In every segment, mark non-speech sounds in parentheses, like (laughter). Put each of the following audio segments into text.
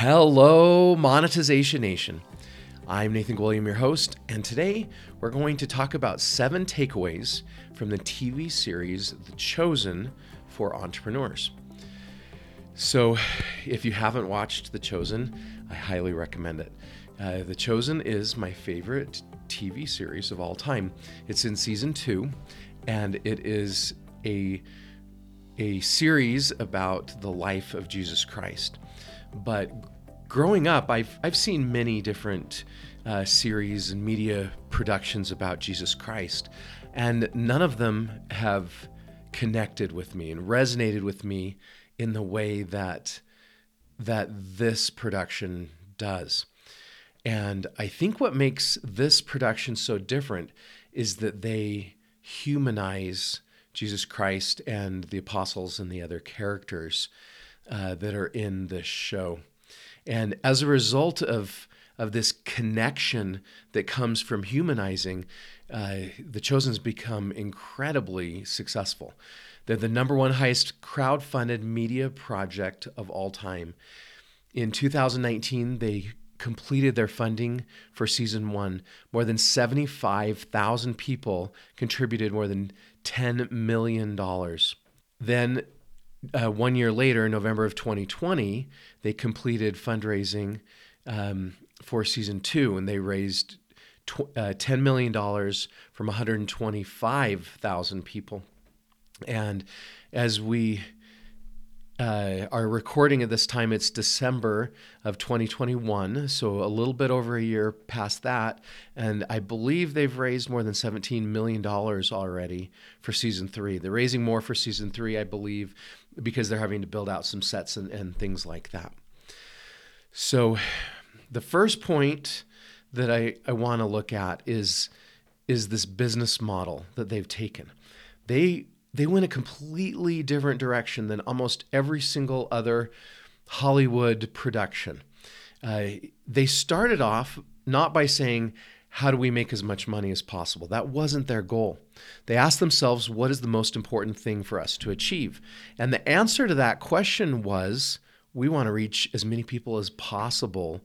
Hello, Monetization Nation. I'm Nathan William, your host, and today we're going to talk about seven takeaways from the TV series The Chosen for entrepreneurs. So, if you haven't watched The Chosen, I highly recommend it. Uh, the Chosen is my favorite TV series of all time. It's in season two, and it is a a series about the life of Jesus Christ. But growing up, I've, I've seen many different uh, series and media productions about Jesus Christ, and none of them have connected with me and resonated with me in the way that that this production does. And I think what makes this production so different is that they humanize Jesus Christ and the apostles and the other characters uh, that are in this show. And as a result of, of this connection that comes from humanizing, uh, the Chosen's become incredibly successful. They're the number one highest crowd-funded media project of all time. In 2019, they completed their funding for season one. More than 75,000 people contributed more than $10 million. Then uh, one year later, November of 2020, they completed fundraising um, for season two, and they raised tw- uh, $10 million from 125,000 people. And as we uh, our recording at this time, it's December of 2021, so a little bit over a year past that. And I believe they've raised more than $17 million already for season three. They're raising more for season three, I believe, because they're having to build out some sets and, and things like that. So, the first point that I, I want to look at is, is this business model that they've taken. They they went a completely different direction than almost every single other Hollywood production. Uh, they started off not by saying, How do we make as much money as possible? That wasn't their goal. They asked themselves, What is the most important thing for us to achieve? And the answer to that question was, We want to reach as many people as possible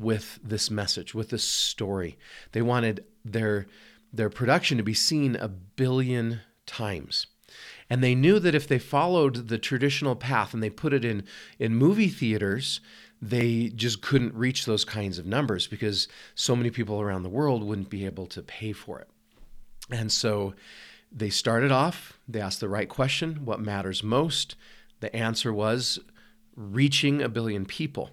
with this message, with this story. They wanted their, their production to be seen a billion times. And they knew that if they followed the traditional path and they put it in, in movie theaters, they just couldn't reach those kinds of numbers because so many people around the world wouldn't be able to pay for it. And so they started off, they asked the right question what matters most? The answer was reaching a billion people.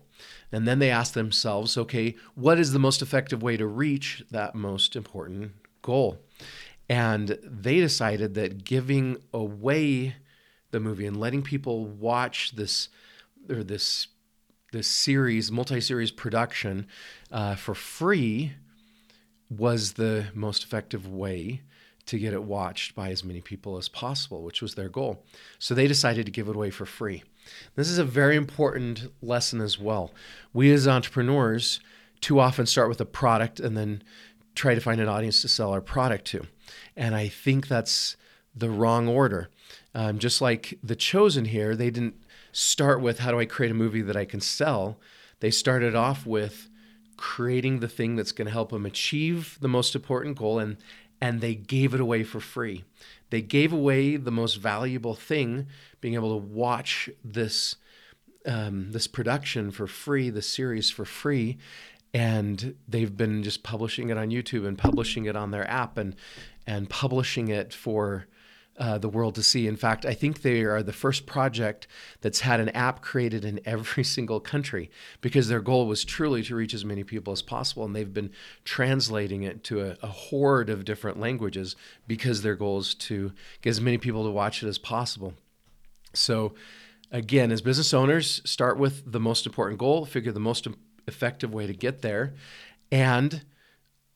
And then they asked themselves, okay, what is the most effective way to reach that most important goal? And they decided that giving away the movie and letting people watch this or this this series, multi-series production, uh, for free was the most effective way to get it watched by as many people as possible, which was their goal. So they decided to give it away for free. This is a very important lesson as well. We as entrepreneurs too often start with a product and then try to find an audience to sell our product to. And I think that's the wrong order. Um, just like The Chosen here, they didn't start with how do I create a movie that I can sell. They started off with creating the thing that's going to help them achieve the most important goal and and they gave it away for free. They gave away the most valuable thing, being able to watch this um, this production for free, the series for free, and they've been just publishing it on YouTube and publishing it on their app and and publishing it for uh, the world to see. In fact, I think they are the first project that's had an app created in every (laughs) single country because their goal was truly to reach as many people as possible. And they've been translating it to a, a horde of different languages because their goal is to get as many people to watch it as possible. So, again, as business owners, start with the most important goal, figure the most effective way to get there, and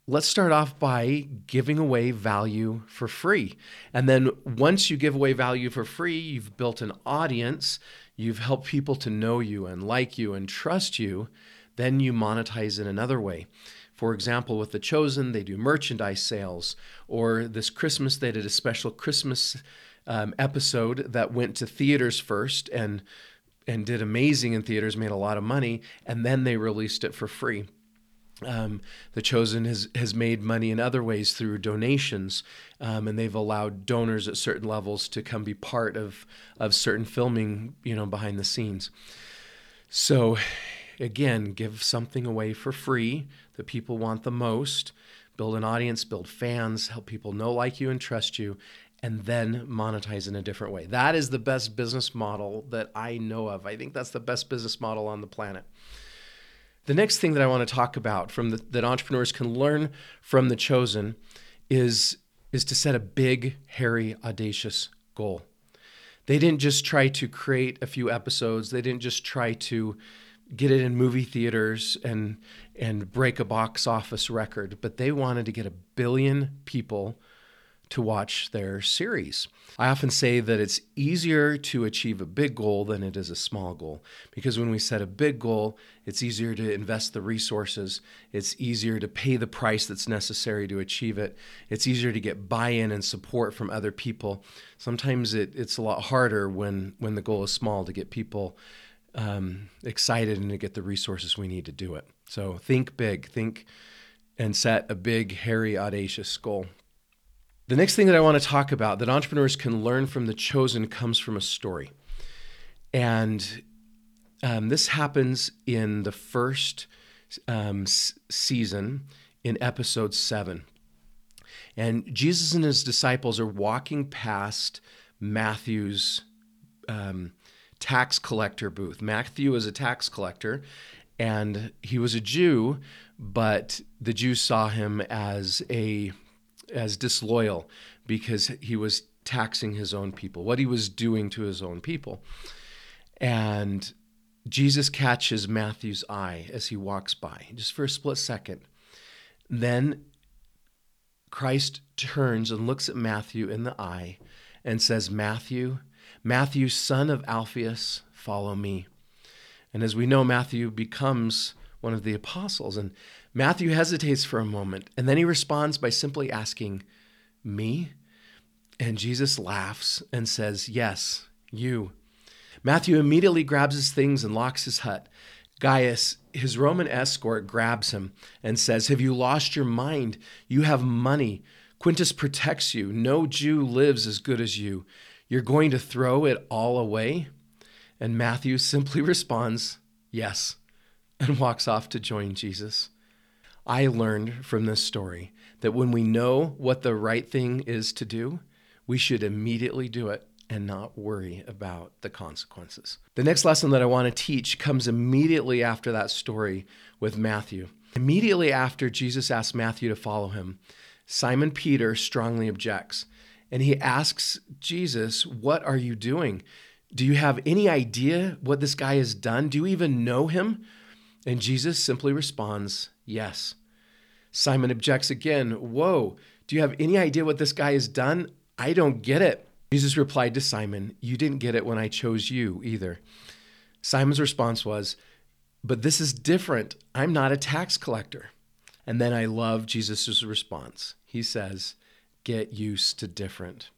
let's start off by giving away value for free. And then once you give away value for free, you've built an audience, you've helped people to know you and like you and trust you, then you monetize in another way. For example, with The Chosen, they do merchandise sales, or this Christmas, they did a special Christmas um, episode that went to theaters first and and did amazing in theaters, made a lot of money, and then they released it for free. Um, the Chosen has, has made money in other ways through donations, um, and they've allowed donors at certain levels to come be part of, of certain filming, you know, behind the scenes. So, again, give something away for free that people want the most, build an audience, build fans, help people know, like you, and trust you, and then monetize in a different way. That is the best business model that I know of. I think that's the best business model on the planet. The next thing that I want to talk about from the, that entrepreneurs can learn from the chosen is is to set a big, hairy, audacious goal. They didn't just try to create a few episodes. They didn't just try to get it in movie theaters and and break a box office record, but they wanted to get a billion people to watch their series. I often say that it's easier to achieve a big goal than it is a small goal because when we set a big goal, it's easier to invest the resources, it's easier to pay the price that's necessary to achieve it, it's easier to get buy-in and support from other people. Sometimes it, it's a lot harder when when the goal is small to get people um, excited and to get the resources we need to do it. So think big, think and set a big, hairy, audacious goal. The next thing that I want to talk about that entrepreneurs can learn from the chosen comes from a story. And um, this happens in the first um, s- season in episode seven. And Jesus and his disciples are walking past Matthew's um, tax collector booth. Matthew is a tax collector, and he was a Jew, but the Jews saw him as a as disloyal because he was taxing his own people, what he was doing to his own people. And Jesus catches Matthew's eye as he walks by, just for a split second. Then Christ turns and looks at Matthew in the eye and says, Matthew, Matthew, son of Alphaeus, follow me. And as we know, Matthew becomes one of the apostles. And Matthew hesitates for a moment, and then he responds by simply asking, Me? And Jesus laughs and says, Yes, you. Matthew immediately grabs his things and locks his hut. Gaius, his Roman escort, grabs him and says, Have you lost your mind? You have money. Quintus protects you. No Jew lives as good as you. You're going to throw it all away? And Matthew (laughs) simply responds, Yes, and walks off to join Jesus. I learned from this story that when we know what the right thing is to do, we should immediately do it and not worry about the consequences. The next lesson that I want to teach comes immediately after that story with Matthew. Immediately after Jesus asked Matthew to follow him, Simon Peter strongly objects and he asks Jesus, What are you doing? Do you have any idea what this guy has done? Do you even know him? And Jesus simply responds, Yes. Simon objects again, Whoa, do you have any idea what this guy has done? I don't get it. Jesus replied to Simon, You didn't get it when I chose you either. Simon's response was, But this is different. I'm not a tax collector. And then I love Jesus' response. He says, Get used to different.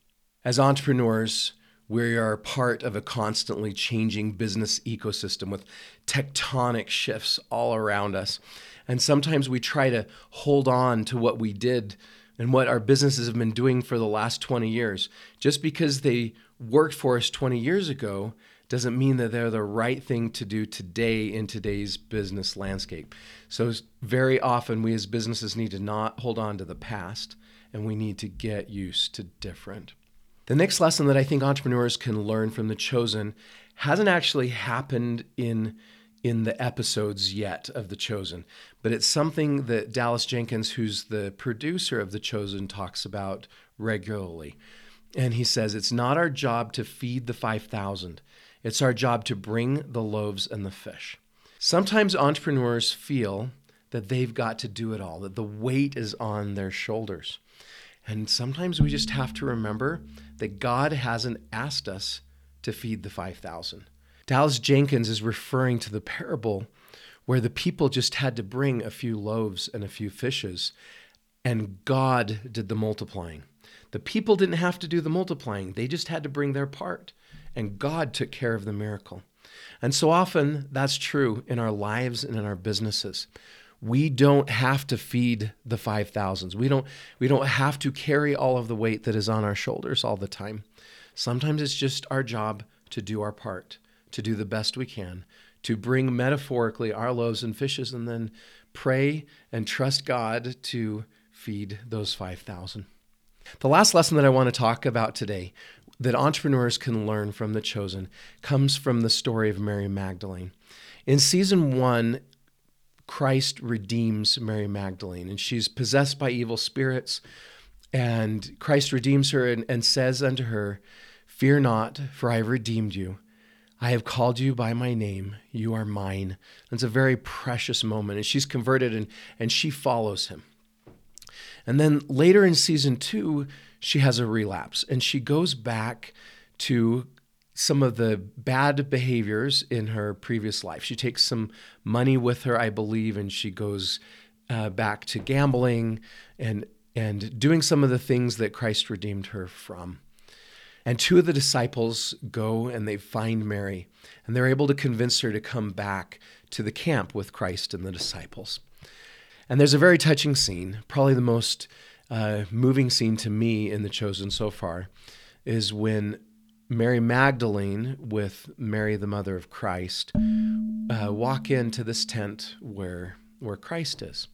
As entrepreneurs, we are part of a constantly changing business ecosystem with tectonic shifts all around us. And sometimes we try to hold on to what we did and what our businesses have been doing for the last 20 years. Just because they worked for us 20 years ago doesn't mean that they're the right thing to do today in today's business landscape. So, very often, we as businesses need to not hold on to the past and we need to get used to different. The next lesson that I think entrepreneurs can learn from The Chosen hasn't actually happened in in the episodes yet of The Chosen, but it's something that Dallas Jenkins, who's the producer of The Chosen, talks about regularly. And he says, It's not our job to feed the 5,000, it's our job to bring the loaves and the fish. Sometimes entrepreneurs feel that they've got to do it all, that the weight is on their shoulders. And sometimes we just have to remember that God hasn't asked us to feed the 5,000. Dallas Jenkins is referring to the parable where the people just had to bring a few loaves and a few fishes, and God did the multiplying. The people didn't have to do the multiplying, they just had to bring their part, and God took care of the miracle. And so often that's true in our lives and in our businesses. We don't have to feed the 5000s. We don't we don't have to carry all of the weight that is on our shoulders all the time. Sometimes it's just our job to do our part, to do the best we can, to bring metaphorically our loaves and fishes and then pray and trust God to feed those 5,000. The last lesson that I want to talk about today that entrepreneurs can learn from The Chosen comes from the story of Mary Magdalene. In season one, Christ redeems Mary Magdalene, and she's possessed by evil spirits. And Christ redeems her and, and says unto her, Fear not, for I have redeemed you. I have called you by my name. You are mine. It's a very precious moment. And she's converted and, and she follows him. And then later in season two, she has a relapse and she goes back to some of the bad behaviors in her previous life. She takes some money with her, I believe, and she goes uh, back to gambling and and doing some of the things that Christ redeemed her from. And two of the disciples go and they find Mary, and they're able to convince her to come back to the camp with Christ and the disciples. And there's a very touching scene, probably the most uh, moving scene to me in The Chosen so far, is when Mary Magdalene with Mary, the mother of Christ, uh, walk into this tent where where Christ is,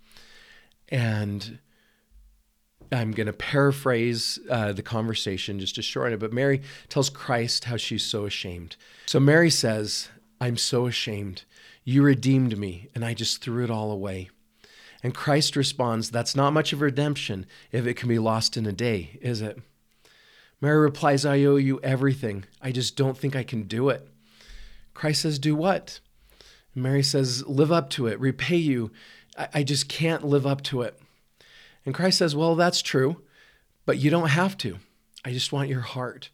and I'm going to paraphrase uh, the conversation just to shorten it. But Mary tells Christ how she's so ashamed. So Mary says, "I'm so ashamed. You redeemed me, and I just threw it all away." And Christ responds, That's not much of redemption if it can be lost in a day, is it? Mary replies, I owe you everything. I just don't think I can do it. Christ says, Do what? Mary says, Live up to it, repay you. I, I just can't live up to it. And Christ says, Well, that's true, but you don't have to. I just want your heart.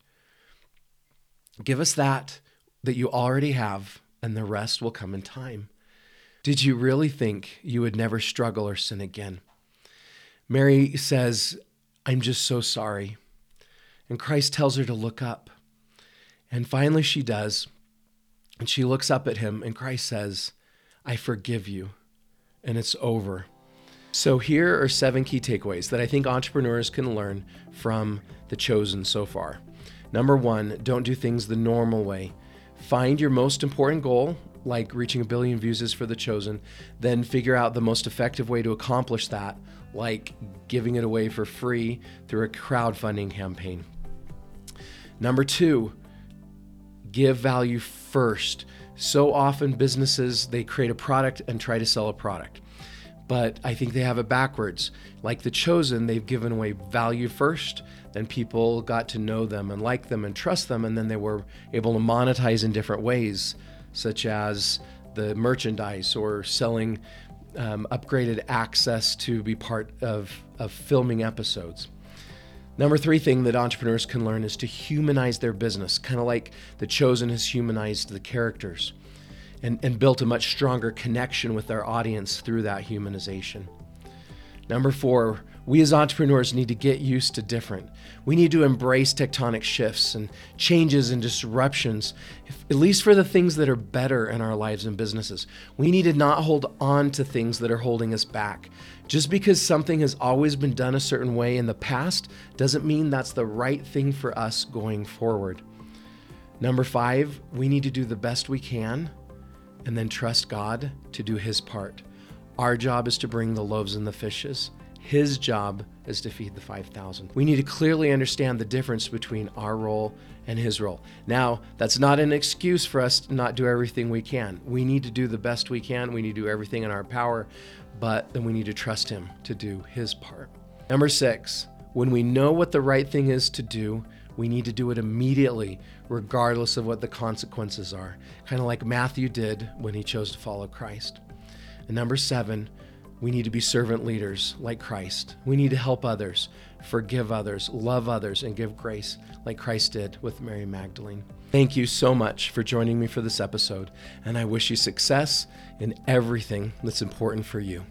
Give us that that you already have, and the rest will come in time. Did you really think you would never struggle or sin again? Mary says, I'm just so sorry. And Christ tells her to look up. And finally, she does. And she looks up at him, and Christ says, I forgive you. And it's over. So, here are seven key takeaways that I think entrepreneurs can learn from the chosen so far. Number one, don't do things the normal way. Find your most important goal like reaching a billion views is for the chosen, then figure out the most effective way to accomplish that, like giving it away for free through a crowdfunding campaign. Number two, give value first. So often businesses they create a product and try to sell a product. But I think they have it backwards. Like the chosen, they've given away value first, then people got to know them and like them and trust them, and then they were able to monetize in different ways such as the merchandise or selling um, upgraded access to be part of, of filming episodes. Number three thing that entrepreneurs can learn is to humanize their business, kind of like The Chosen has humanized the characters and, and built a much stronger connection with our audience through that humanization. Number four, we as entrepreneurs need to get used to different. We need to embrace tectonic shifts and changes and disruptions, if, at least for the things that are better in our lives and businesses. We need to not hold on to things that are holding us back. Just because something has always been done a certain way in the past doesn't mean that's the right thing for us going forward. Number five, we need to do the best we can and then trust God to do His part. Our job is to bring the loaves and the fishes. His job is to feed the 5,000. We need to clearly understand the difference between our role and his role. Now, that's not an excuse for us to not do everything we can. We need to do the best we can. We need to do everything in our power, but then we need to trust him to do his part. Number six, when we know what the right thing is to do, we need to do it immediately, regardless of what the consequences are. Kind of like Matthew did when he chose to follow Christ. And number seven, we need to be servant leaders like Christ. We need to help others, forgive others, love others, and give grace like Christ did with Mary Magdalene. Thank you so much for joining me for this episode, and I wish you success in everything that's important for you.